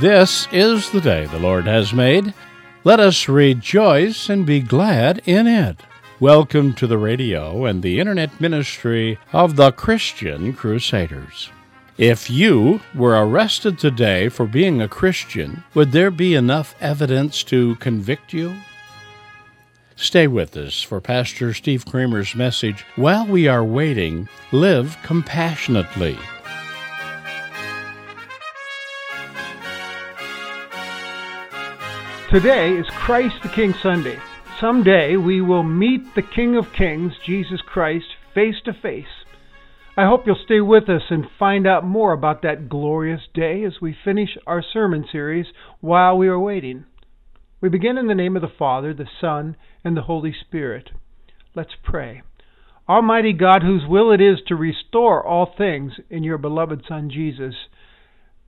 This is the day the Lord has made. Let us rejoice and be glad in it. Welcome to the radio and the internet ministry of the Christian Crusaders. If you were arrested today for being a Christian, would there be enough evidence to convict you? Stay with us for Pastor Steve Kramer's message. While we are waiting, live compassionately. Today is Christ the King Sunday. Someday we will meet the King of Kings, Jesus Christ, face to face. I hope you'll stay with us and find out more about that glorious day as we finish our sermon series while we are waiting. We begin in the name of the Father, the Son, and the Holy Spirit. Let's pray. Almighty God, whose will it is to restore all things in your beloved Son Jesus,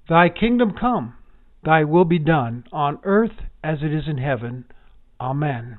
thy kingdom come, thy will be done on earth as it is in heaven. Amen.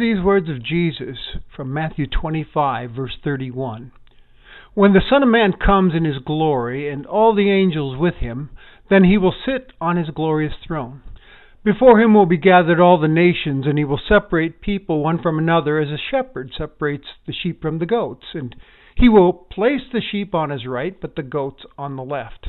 These words of Jesus from Matthew 25, verse 31. When the Son of Man comes in his glory, and all the angels with him, then he will sit on his glorious throne. Before him will be gathered all the nations, and he will separate people one from another as a shepherd separates the sheep from the goats. And he will place the sheep on his right, but the goats on the left.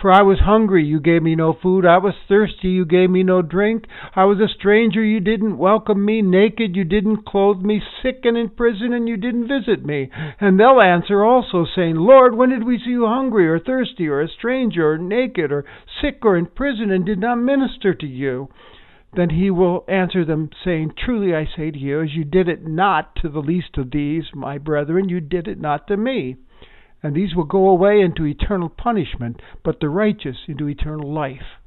For I was hungry, you gave me no food. I was thirsty, you gave me no drink. I was a stranger, you didn't welcome me. Naked, you didn't clothe me. Sick and in prison, and you didn't visit me. And they'll answer also, saying, Lord, when did we see you hungry, or thirsty, or a stranger, or naked, or sick, or in prison, and did not minister to you? Then he will answer them, saying, Truly I say to you, as you did it not to the least of these, my brethren, you did it not to me. And these will go away into eternal punishment, but the righteous into eternal life.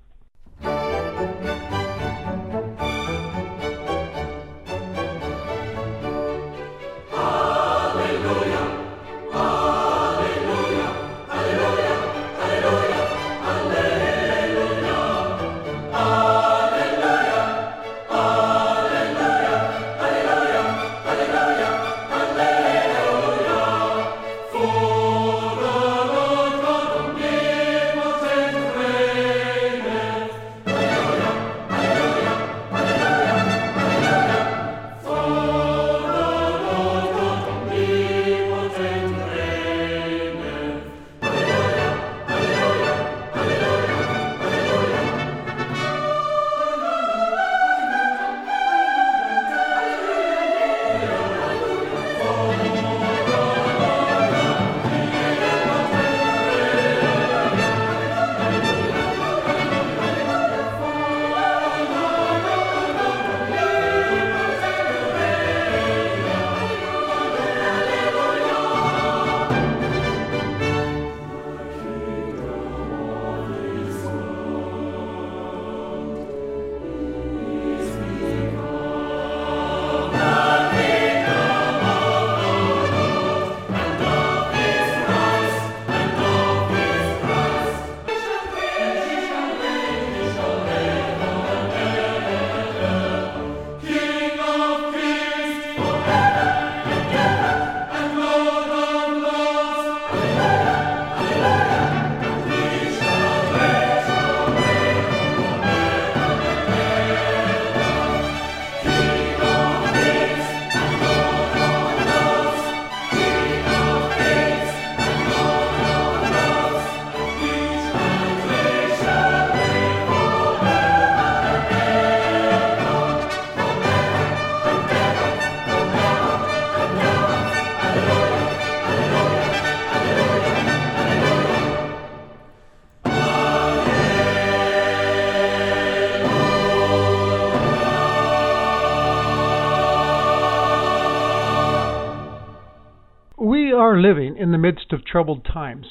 Living in the midst of troubled times.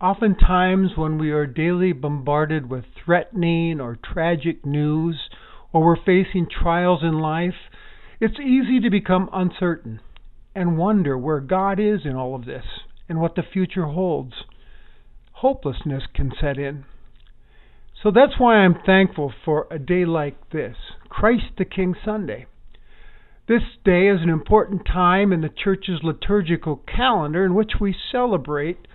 Oftentimes, when we are daily bombarded with threatening or tragic news, or we're facing trials in life, it's easy to become uncertain and wonder where God is in all of this and what the future holds. Hopelessness can set in. So that's why I'm thankful for a day like this Christ the King Sunday. This day is an important time in the church's liturgical calendar in which we celebrate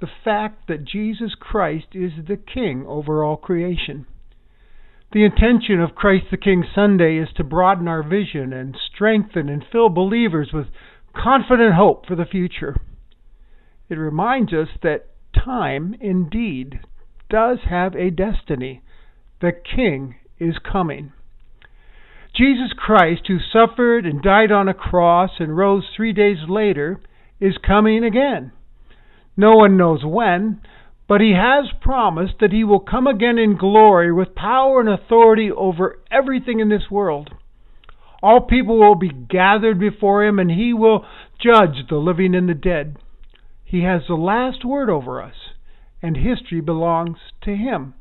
the fact that Jesus Christ is the King over all creation. The intention of Christ the King Sunday is to broaden our vision and strengthen and fill believers with confident hope for the future. It reminds us that time, indeed, does have a destiny. The King is coming. Jesus Christ, who suffered and died on a cross and rose three days later, is coming again. No one knows when, but he has promised that he will come again in glory with power and authority over everything in this world. All people will be gathered before him, and he will judge the living and the dead. He has the last word over us, and history belongs to him.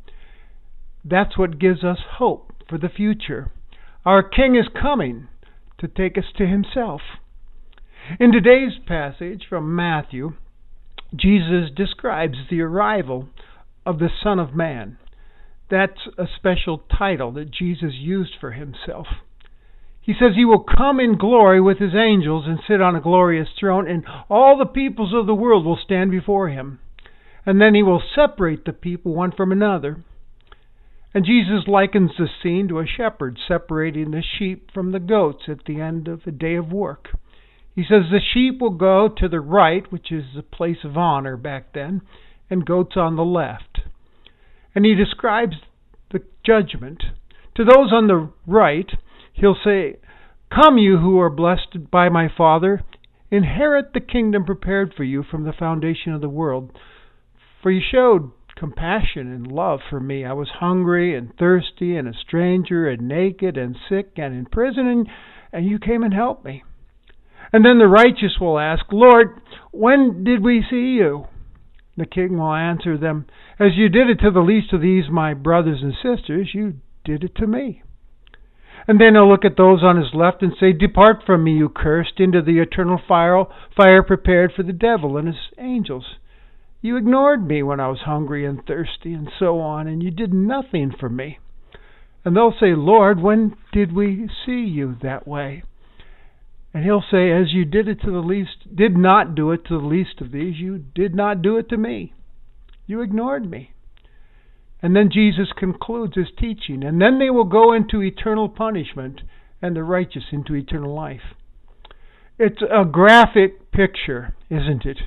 That's what gives us hope for the future. Our King is coming to take us to himself. In today's passage from Matthew, Jesus describes the arrival of the Son of Man. That's a special title that Jesus used for himself. He says he will come in glory with his angels and sit on a glorious throne, and all the peoples of the world will stand before him. And then he will separate the people one from another. And Jesus likens the scene to a shepherd separating the sheep from the goats at the end of a day of work. He says the sheep will go to the right, which is the place of honor back then, and goats on the left. And he describes the judgment. To those on the right, he'll say, Come, you who are blessed by my Father, inherit the kingdom prepared for you from the foundation of the world. For you showed compassion and love for me. I was hungry and thirsty and a stranger and naked and sick and in prison, and, and you came and helped me. And then the righteous will ask, Lord, when did we see you? The king will answer them, As you did it to the least of these, my brothers and sisters, you did it to me. And then he'll look at those on his left and say, Depart from me, you cursed, into the eternal fire, fire prepared for the devil and his angels. You ignored me when I was hungry and thirsty and so on, and you did nothing for me. And they'll say, Lord, when did we see you that way? And he'll say, As you did it to the least, did not do it to the least of these, you did not do it to me. You ignored me. And then Jesus concludes his teaching. And then they will go into eternal punishment, and the righteous into eternal life. It's a graphic picture, isn't it?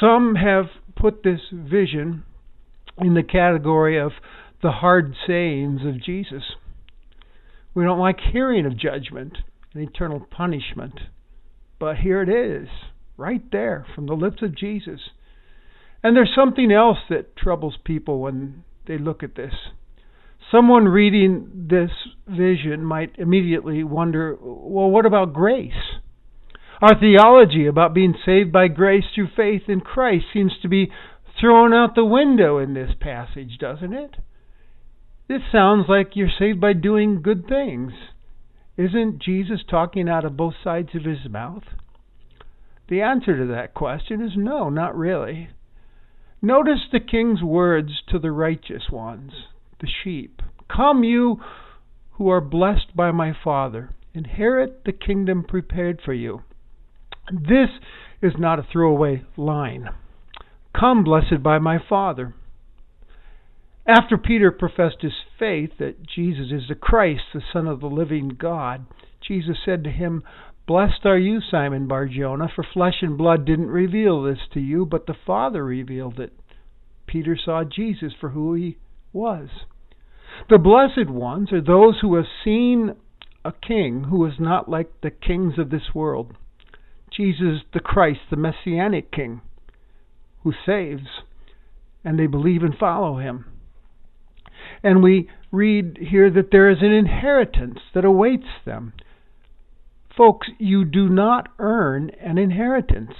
Some have put this vision in the category of the hard sayings of Jesus. We don't like hearing of judgment and eternal punishment. But here it is, right there from the lips of Jesus. And there's something else that troubles people when they look at this. Someone reading this vision might immediately wonder well, what about grace? Our theology about being saved by grace through faith in Christ seems to be thrown out the window in this passage, doesn't it? This sounds like you're saved by doing good things. Isn't Jesus talking out of both sides of his mouth? The answer to that question is no, not really. Notice the king's words to the righteous ones, the sheep. Come, you who are blessed by my Father, inherit the kingdom prepared for you. This is not a throwaway line. Come, blessed by my Father. After Peter professed his faith that Jesus is the Christ, the Son of the living God, Jesus said to him, Blessed are you, Simon Barjona, for flesh and blood didn't reveal this to you, but the Father revealed it. Peter saw Jesus for who he was. The blessed ones are those who have seen a king who is not like the kings of this world. Jesus the Christ, the Messianic King, who saves, and they believe and follow him. And we read here that there is an inheritance that awaits them. Folks, you do not earn an inheritance.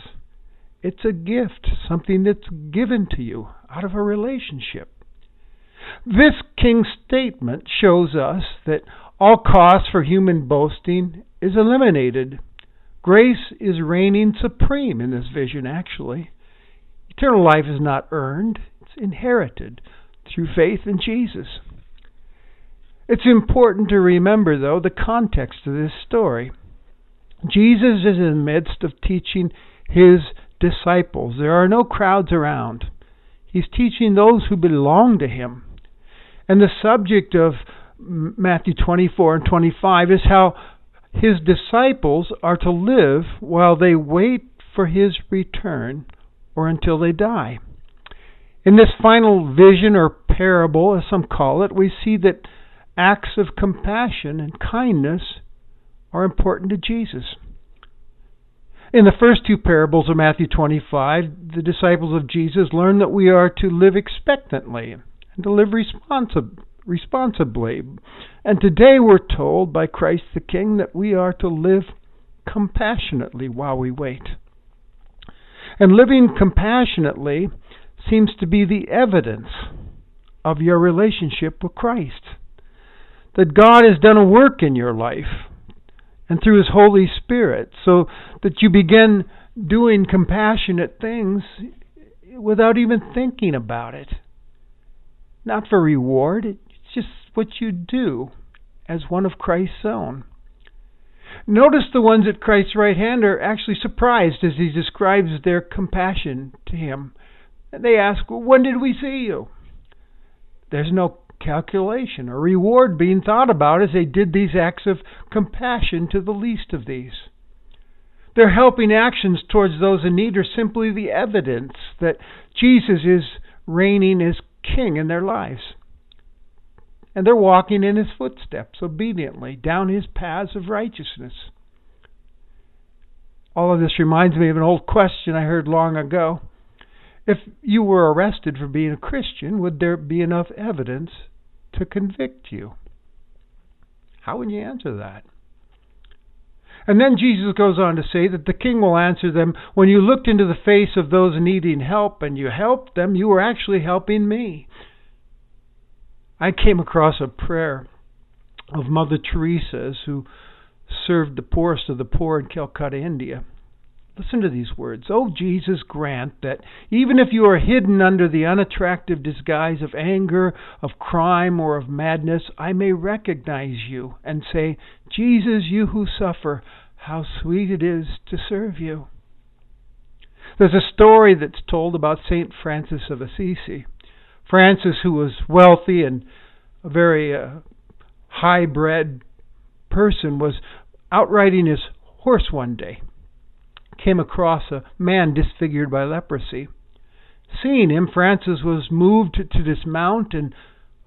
It's a gift, something that's given to you out of a relationship. This king's statement shows us that all cause for human boasting is eliminated. Grace is reigning supreme in this vision, actually. Eternal life is not earned, it's inherited through faith in Jesus. It's important to remember, though, the context of this story. Jesus is in the midst of teaching his disciples. There are no crowds around. He's teaching those who belong to him. And the subject of Matthew 24 and 25 is how his disciples are to live while they wait for his return or until they die. In this final vision or parable, as some call it, we see that acts of compassion and kindness are important to Jesus. In the first two parables of Matthew 25, the disciples of Jesus learn that we are to live expectantly and to live responsib- responsibly. And today we're told by Christ the King that we are to live compassionately while we wait. And living compassionately seems to be the evidence of your relationship with Christ. That God has done a work in your life and through His Holy Spirit so that you begin doing compassionate things without even thinking about it. Not for reward, just what you do as one of Christ's own. Notice the ones at Christ's right hand are actually surprised as he describes their compassion to him. They ask, When did we see you? There's no calculation or reward being thought about as they did these acts of compassion to the least of these. Their helping actions towards those in need are simply the evidence that Jesus is reigning as king in their lives. And they're walking in his footsteps obediently down his paths of righteousness. All of this reminds me of an old question I heard long ago. If you were arrested for being a Christian, would there be enough evidence to convict you? How would you answer that? And then Jesus goes on to say that the king will answer them when you looked into the face of those needing help and you helped them, you were actually helping me. I came across a prayer of Mother Teresa's who served the poorest of the poor in Calcutta, India. Listen to these words. Oh, Jesus, grant that even if you are hidden under the unattractive disguise of anger, of crime, or of madness, I may recognize you and say, Jesus, you who suffer, how sweet it is to serve you. There's a story that's told about St. Francis of Assisi. Francis, who was wealthy and a very uh, high bred person, was out riding his horse one day came across a man disfigured by leprosy. Seeing him, Francis was moved to dismount and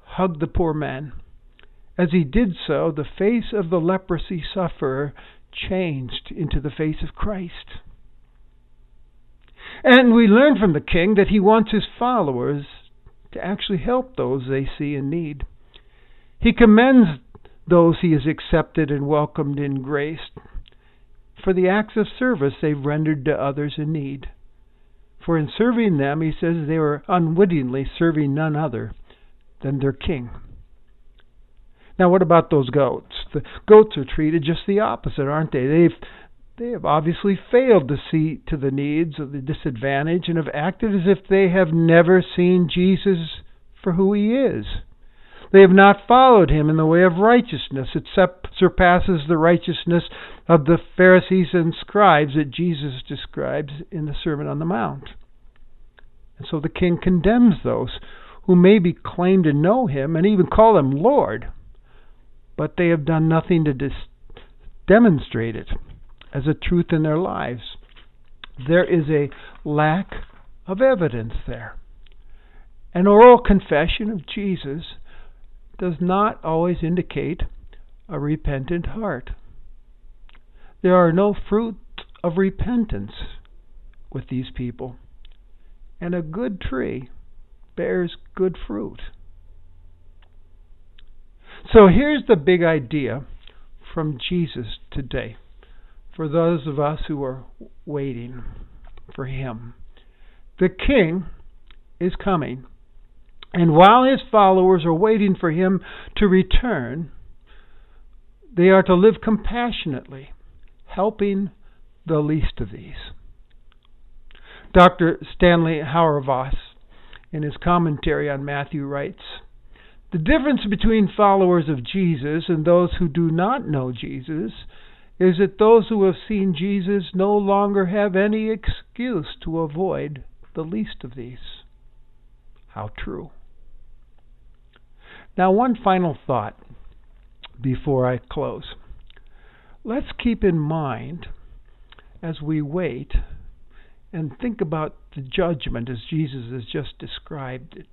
hugged the poor man. As he did so, the face of the leprosy sufferer changed into the face of Christ. And we learn from the king that he wants his followers to actually help those they see in need. He commends those he has accepted and welcomed in grace for the acts of service they've rendered to others in need. For in serving them, he says they were unwittingly serving none other than their king. Now, what about those goats? The goats are treated just the opposite, aren't they? They've they have obviously failed to see to the needs of the disadvantaged and have acted as if they have never seen Jesus for who he is. They have not followed him in the way of righteousness. It surpasses the righteousness of the Pharisees and scribes that Jesus describes in the Sermon on the Mount. And so the king condemns those who maybe claim to know him and even call him Lord, but they have done nothing to dis- demonstrate it as a truth in their lives. There is a lack of evidence there. An oral confession of Jesus does not always indicate a repentant heart. There are no fruit of repentance with these people, and a good tree bears good fruit. So here's the big idea from Jesus today for those of us who are waiting. for him. The king is coming. And while his followers are waiting for him to return, they are to live compassionately, helping the least of these. Dr. Stanley Hauerwas, in his commentary on Matthew, writes The difference between followers of Jesus and those who do not know Jesus is that those who have seen Jesus no longer have any excuse to avoid the least of these. How true. Now, one final thought before I close. Let's keep in mind as we wait and think about the judgment as Jesus has just described it.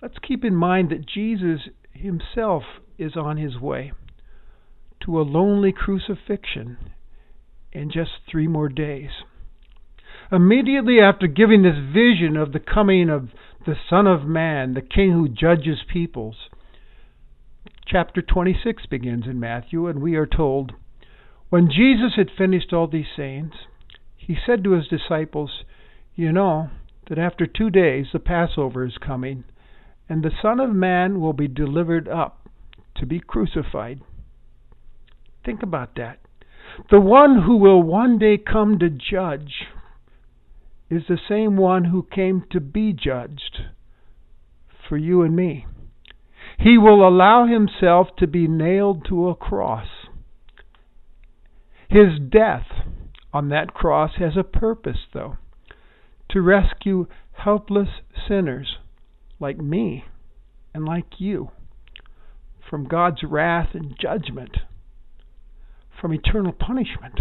Let's keep in mind that Jesus himself is on his way to a lonely crucifixion in just three more days. Immediately after giving this vision of the coming of the Son of Man, the King who judges peoples, chapter 26 begins in Matthew, and we are told When Jesus had finished all these sayings, he said to his disciples, You know that after two days the Passover is coming, and the Son of Man will be delivered up to be crucified. Think about that. The one who will one day come to judge is the same one who came to be judged for you and me. He will allow himself to be nailed to a cross. His death on that cross has a purpose, though to rescue helpless sinners like me and like you from God's wrath and judgment from eternal punishment.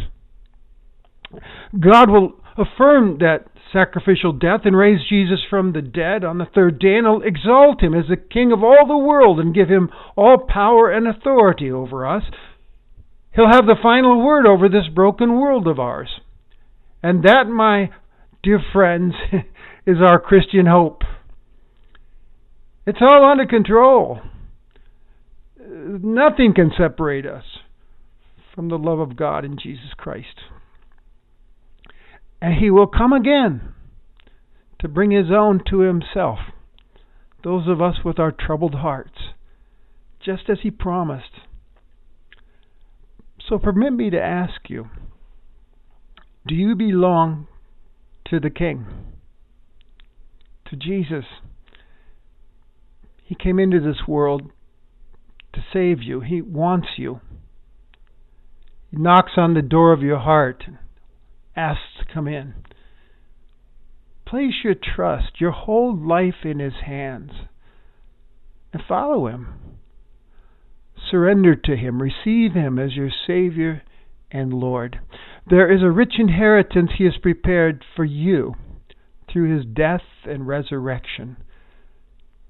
God will affirm that sacrificial death and raise Jesus from the dead on the third day and exalt him as the King of all the world and give him all power and authority over us. He'll have the final word over this broken world of ours. And that, my dear friends, is our Christian hope. It's all under control. Nothing can separate us from the love of God in Jesus Christ. And he will come again to bring his own to himself, those of us with our troubled hearts, just as he promised. So permit me to ask you do you belong to the King, to Jesus? He came into this world to save you, He wants you. He knocks on the door of your heart asks to come in. Place your trust, your whole life in His hands, and follow Him. Surrender to Him, receive Him as your Savior and Lord. There is a rich inheritance He has prepared for you through His death and resurrection.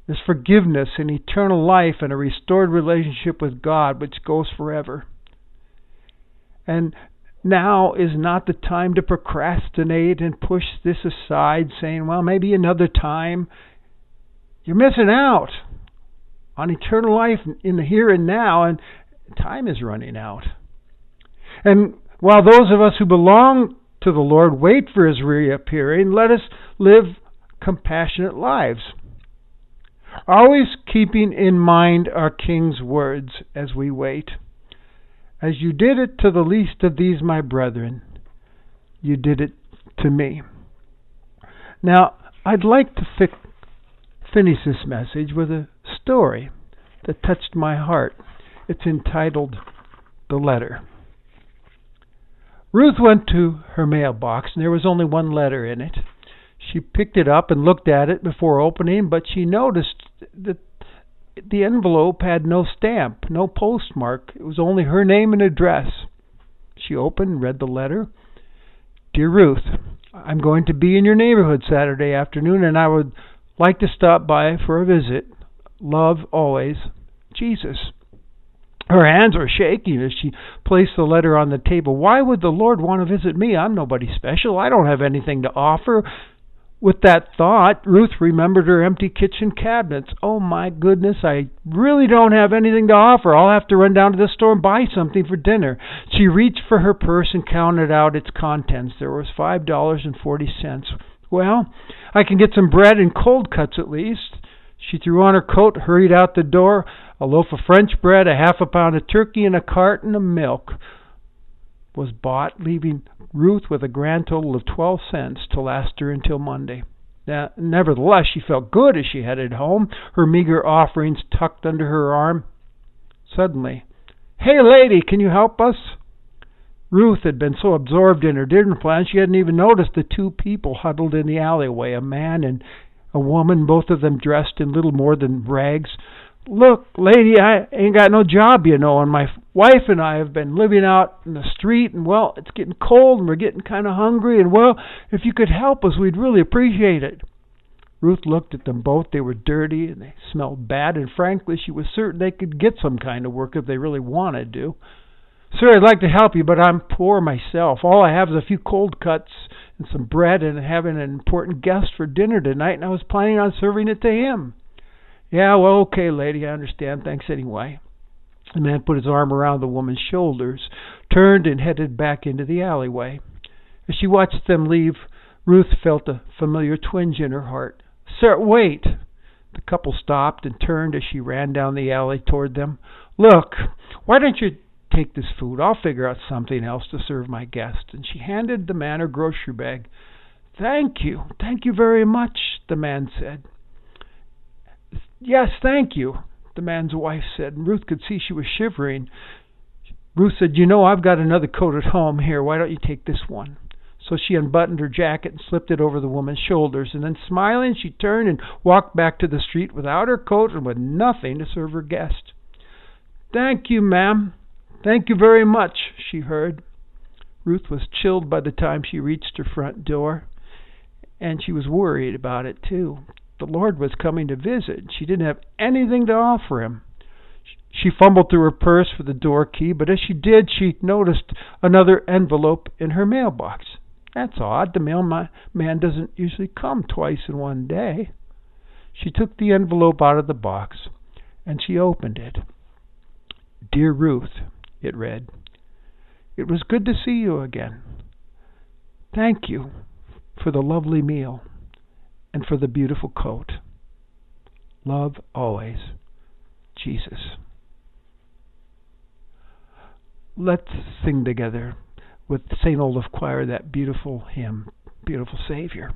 There's forgiveness and eternal life and a restored relationship with God which goes forever. And now is not the time to procrastinate and push this aside, saying, well, maybe another time. You're missing out on eternal life in the here and now, and time is running out. And while those of us who belong to the Lord wait for his reappearing, let us live compassionate lives. Always keeping in mind our King's words as we wait. As you did it to the least of these, my brethren, you did it to me. Now, I'd like to fi- finish this message with a story that touched my heart. It's entitled The Letter. Ruth went to her mailbox, and there was only one letter in it. She picked it up and looked at it before opening, but she noticed that the envelope had no stamp, no postmark. It was only her name and address. She opened and read the letter. Dear Ruth, I'm going to be in your neighborhood Saturday afternoon and I would like to stop by for a visit. Love always, Jesus. Her hands were shaking as she placed the letter on the table. Why would the Lord want to visit me? I'm nobody special. I don't have anything to offer. With that thought, Ruth remembered her empty kitchen cabinets. Oh my goodness, I really don't have anything to offer. I'll have to run down to the store and buy something for dinner. She reached for her purse and counted out its contents. There was five dollars and forty cents. Well, I can get some bread and cold cuts at least. She threw on her coat, hurried out the door. A loaf of French bread, a half a pound of turkey, and a carton of milk was bought, leaving Ruth with a grand total of twelve cents to last her until Monday. Now, nevertheless, she felt good as she headed home, her meager offerings tucked under her arm. Suddenly, Hey, lady, can you help us? Ruth had been so absorbed in her dinner plan she hadn't even noticed the two people huddled in the alleyway, a man and a woman, both of them dressed in little more than rags. Look, lady, I ain't got no job, you know, and my wife and I have been living out in the street, and well, it's getting cold, and we're getting kind of hungry, and well, if you could help us, we'd really appreciate it. Ruth looked at them both. They were dirty and they smelled bad, and frankly, she was certain they could get some kind of work if they really wanted to. Sir, I'd like to help you, but I'm poor myself. All I have is a few cold cuts and some bread, and having an important guest for dinner tonight, and I was planning on serving it to him. Yeah, well, okay, lady, I understand. Thanks anyway. The man put his arm around the woman's shoulders, turned, and headed back into the alleyway. As she watched them leave, Ruth felt a familiar twinge in her heart. Sir, wait! The couple stopped and turned as she ran down the alley toward them. Look, why don't you take this food? I'll figure out something else to serve my guest. And she handed the man her grocery bag. Thank you, thank you very much, the man said. Yes, thank you, the man's wife said, and Ruth could see she was shivering. Ruth said, You know, I've got another coat at home. Here, why don't you take this one? So she unbuttoned her jacket and slipped it over the woman's shoulders, and then smiling, she turned and walked back to the street without her coat and with nothing to serve her guest. Thank you, ma'am. Thank you very much, she heard. Ruth was chilled by the time she reached her front door, and she was worried about it, too the Lord was coming to visit. She didn't have anything to offer him. She fumbled through her purse for the door key, but as she did, she noticed another envelope in her mailbox. That's odd. The mailman doesn't usually come twice in one day. She took the envelope out of the box and she opened it. Dear Ruth, it read, it was good to see you again. Thank you for the lovely meal and for the beautiful coat. Love always, Jesus. Let's sing together with St. Olaf Choir that beautiful hymn, Beautiful Savior.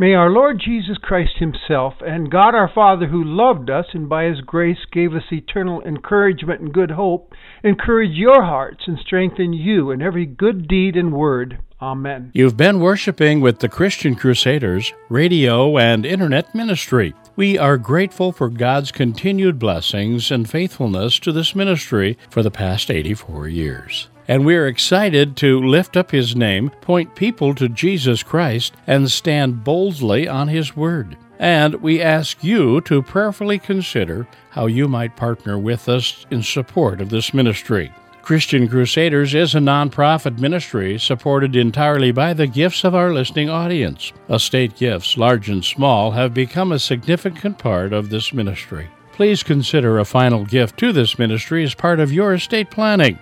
May our Lord Jesus Christ Himself and God our Father, who loved us and by His grace gave us eternal encouragement and good hope, encourage your hearts and strengthen you in every good deed and word. Amen. You've been worshiping with the Christian Crusaders radio and internet ministry. We are grateful for God's continued blessings and faithfulness to this ministry for the past 84 years. And we're excited to lift up His name, point people to Jesus Christ, and stand boldly on His Word. And we ask you to prayerfully consider how you might partner with us in support of this ministry. Christian Crusaders is a nonprofit ministry supported entirely by the gifts of our listening audience. Estate gifts, large and small, have become a significant part of this ministry. Please consider a final gift to this ministry as part of your estate planning.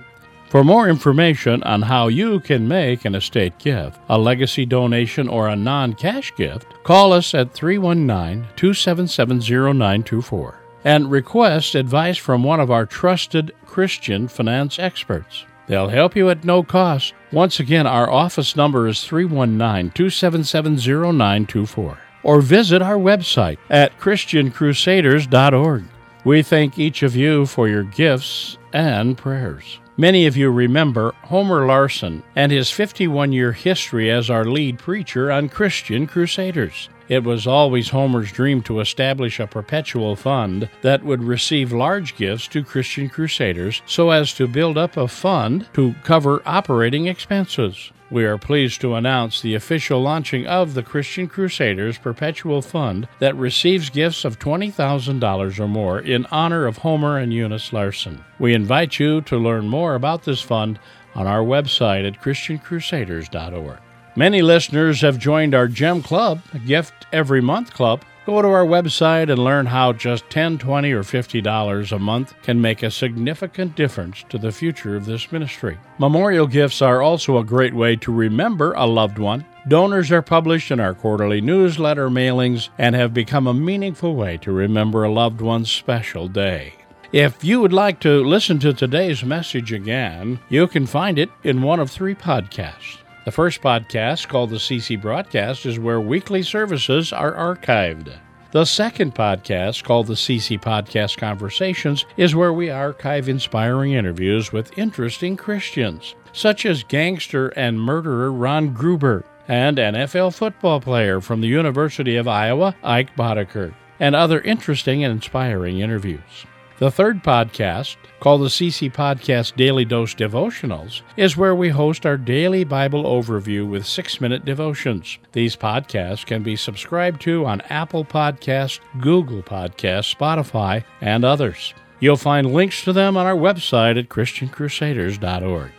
For more information on how you can make an estate gift, a legacy donation, or a non cash gift, call us at 319 277 0924 and request advice from one of our trusted Christian finance experts. They'll help you at no cost. Once again, our office number is 319 277 0924 or visit our website at ChristianCrusaders.org. We thank each of you for your gifts and prayers. Many of you remember Homer Larson and his 51 year history as our lead preacher on Christian Crusaders. It was always Homer's dream to establish a perpetual fund that would receive large gifts to Christian Crusaders so as to build up a fund to cover operating expenses. We are pleased to announce the official launching of the Christian Crusaders Perpetual Fund that receives gifts of $20,000 or more in honor of Homer and Eunice Larson. We invite you to learn more about this fund on our website at ChristianCrusaders.org. Many listeners have joined our Gem Club, a gift every month club, Go to our website and learn how just $10, $20, or $50 a month can make a significant difference to the future of this ministry. Memorial gifts are also a great way to remember a loved one. Donors are published in our quarterly newsletter mailings and have become a meaningful way to remember a loved one's special day. If you would like to listen to today's message again, you can find it in one of three podcasts. The first podcast, called the CC Broadcast, is where weekly services are archived. The second podcast, called the CC Podcast Conversations, is where we archive inspiring interviews with interesting Christians, such as gangster and murderer Ron Gruber and NFL football player from the University of Iowa, Ike Boddicker, and other interesting and inspiring interviews. The third podcast, called the CC Podcast Daily Dose Devotionals, is where we host our daily Bible overview with six minute devotions. These podcasts can be subscribed to on Apple Podcast, Google Podcast, Spotify, and others. You'll find links to them on our website at ChristianCrusaders.org.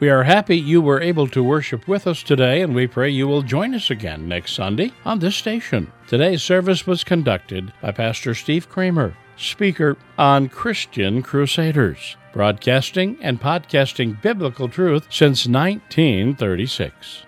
We are happy you were able to worship with us today, and we pray you will join us again next Sunday on this station. Today's service was conducted by Pastor Steve Kramer speaker on Christian Crusaders, broadcasting and podcasting biblical truth since 1936.